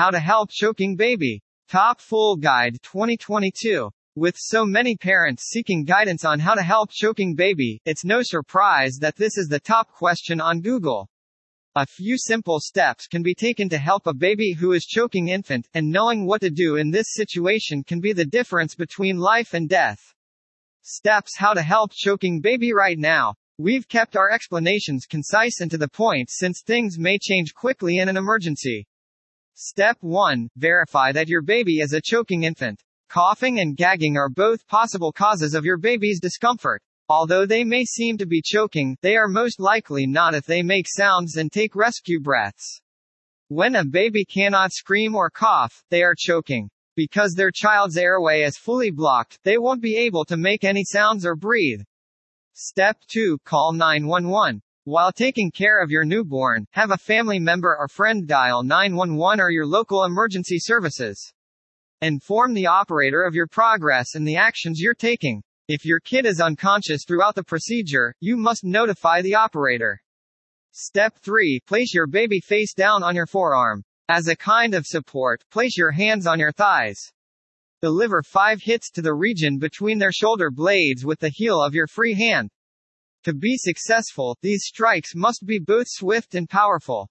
How to Help Choking Baby. Top Full Guide 2022. With so many parents seeking guidance on how to help choking baby, it's no surprise that this is the top question on Google. A few simple steps can be taken to help a baby who is choking infant, and knowing what to do in this situation can be the difference between life and death. Steps How to help choking baby right now. We've kept our explanations concise and to the point since things may change quickly in an emergency. Step 1. Verify that your baby is a choking infant. Coughing and gagging are both possible causes of your baby's discomfort. Although they may seem to be choking, they are most likely not if they make sounds and take rescue breaths. When a baby cannot scream or cough, they are choking. Because their child's airway is fully blocked, they won't be able to make any sounds or breathe. Step 2. Call 911. While taking care of your newborn, have a family member or friend dial 911 or your local emergency services. Inform the operator of your progress and the actions you're taking. If your kid is unconscious throughout the procedure, you must notify the operator. Step 3. Place your baby face down on your forearm. As a kind of support, place your hands on your thighs. Deliver 5 hits to the region between their shoulder blades with the heel of your free hand. To be successful, these strikes must be both swift and powerful.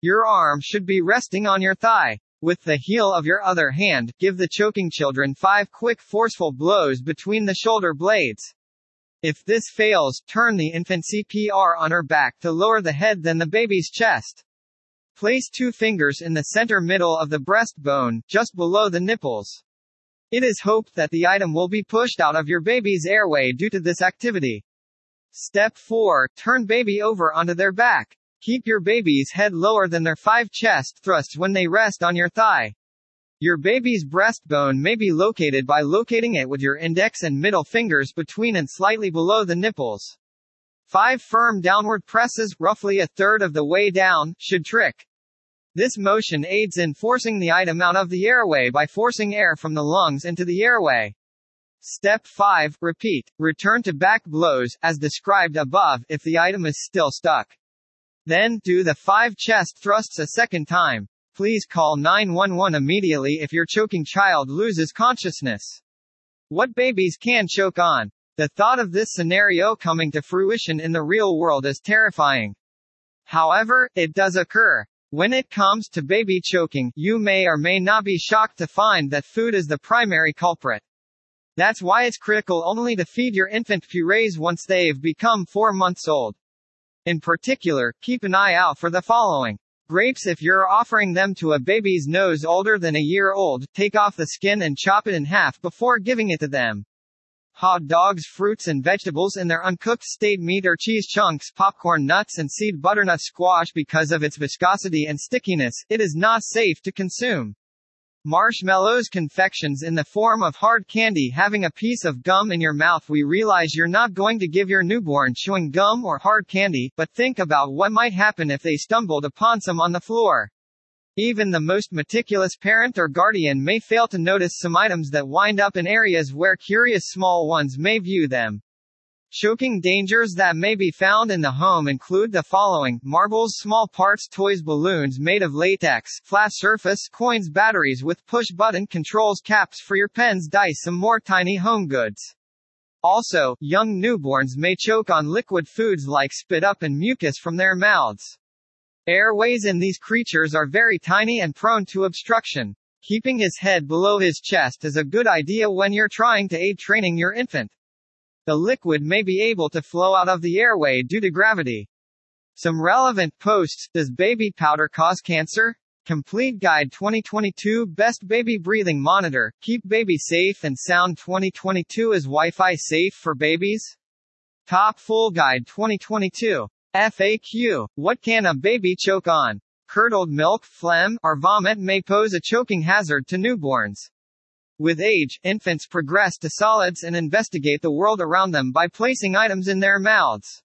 Your arm should be resting on your thigh. With the heel of your other hand, give the choking children five quick forceful blows between the shoulder blades. If this fails, turn the infant CPR on her back to lower the head than the baby's chest. Place two fingers in the center middle of the breastbone, just below the nipples. It is hoped that the item will be pushed out of your baby's airway due to this activity. Step 4. Turn baby over onto their back. Keep your baby's head lower than their five chest thrusts when they rest on your thigh. Your baby's breastbone may be located by locating it with your index and middle fingers between and slightly below the nipples. Five firm downward presses, roughly a third of the way down, should trick. This motion aids in forcing the item out of the airway by forcing air from the lungs into the airway. Step 5. Repeat. Return to back blows, as described above, if the item is still stuck. Then, do the five chest thrusts a second time. Please call 911 immediately if your choking child loses consciousness. What babies can choke on? The thought of this scenario coming to fruition in the real world is terrifying. However, it does occur. When it comes to baby choking, you may or may not be shocked to find that food is the primary culprit. That's why it's critical only to feed your infant purees once they've become four months old. In particular, keep an eye out for the following. Grapes If you're offering them to a baby's nose older than a year old, take off the skin and chop it in half before giving it to them. Hot dogs, fruits and vegetables in their uncooked state meat or cheese chunks, popcorn nuts and seed butternut squash because of its viscosity and stickiness, it is not safe to consume. Marshmallows confections in the form of hard candy having a piece of gum in your mouth we realize you're not going to give your newborn chewing gum or hard candy, but think about what might happen if they stumbled upon some on the floor. Even the most meticulous parent or guardian may fail to notice some items that wind up in areas where curious small ones may view them. Choking dangers that may be found in the home include the following marbles, small parts, toys, balloons made of latex, flat surface, coins, batteries with push button controls, caps for your pens, dice, some more tiny home goods. Also, young newborns may choke on liquid foods like spit up and mucus from their mouths. Airways in these creatures are very tiny and prone to obstruction. Keeping his head below his chest is a good idea when you're trying to aid training your infant. The liquid may be able to flow out of the airway due to gravity. Some relevant posts Does baby powder cause cancer? Complete Guide 2022 Best Baby Breathing Monitor Keep Baby Safe and Sound 2022 Is Wi Fi safe for babies? Top Full Guide 2022 FAQ What can a baby choke on? Curdled milk, phlegm, or vomit may pose a choking hazard to newborns. With age, infants progress to solids and investigate the world around them by placing items in their mouths.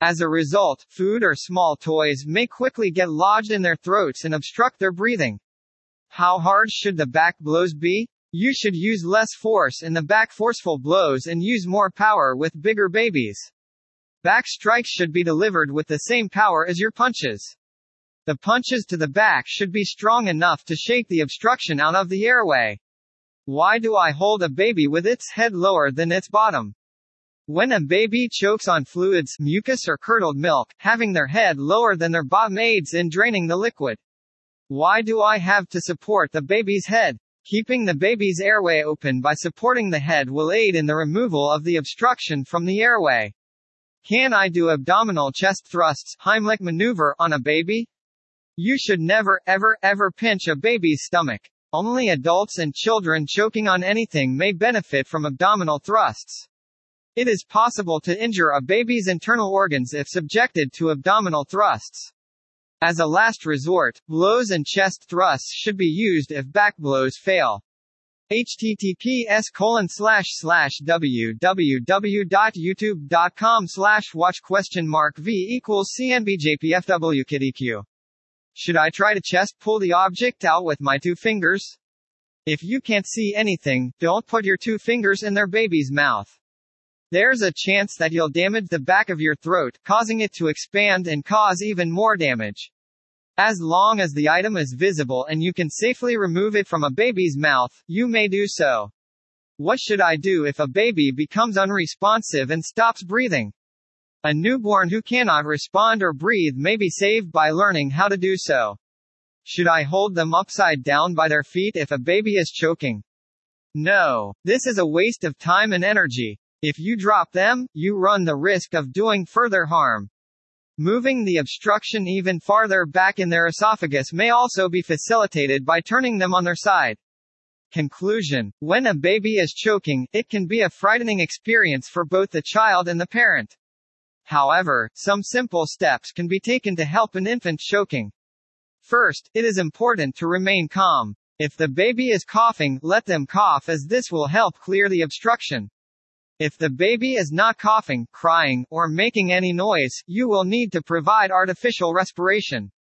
As a result, food or small toys may quickly get lodged in their throats and obstruct their breathing. How hard should the back blows be? You should use less force in the back forceful blows and use more power with bigger babies. Back strikes should be delivered with the same power as your punches. The punches to the back should be strong enough to shake the obstruction out of the airway. Why do I hold a baby with its head lower than its bottom? When a baby chokes on fluids, mucus or curdled milk, having their head lower than their bottom aids in draining the liquid. Why do I have to support the baby's head? Keeping the baby's airway open by supporting the head will aid in the removal of the obstruction from the airway. Can I do abdominal chest thrusts, Heimlich maneuver, on a baby? You should never, ever, ever pinch a baby's stomach. Only adults and children choking on anything may benefit from abdominal thrusts. It is possible to injure a baby's internal organs if subjected to abdominal thrusts. As a last resort, blows and chest thrusts should be used if back blows fail. https colon slash slash www.youtube.com slash watch question mark v equals. Should I try to chest pull the object out with my two fingers? If you can't see anything, don't put your two fingers in their baby's mouth. There's a chance that you'll damage the back of your throat, causing it to expand and cause even more damage. As long as the item is visible and you can safely remove it from a baby's mouth, you may do so. What should I do if a baby becomes unresponsive and stops breathing? A newborn who cannot respond or breathe may be saved by learning how to do so. Should I hold them upside down by their feet if a baby is choking? No. This is a waste of time and energy. If you drop them, you run the risk of doing further harm. Moving the obstruction even farther back in their esophagus may also be facilitated by turning them on their side. Conclusion When a baby is choking, it can be a frightening experience for both the child and the parent. However, some simple steps can be taken to help an infant choking. First, it is important to remain calm. If the baby is coughing, let them cough as this will help clear the obstruction. If the baby is not coughing, crying, or making any noise, you will need to provide artificial respiration.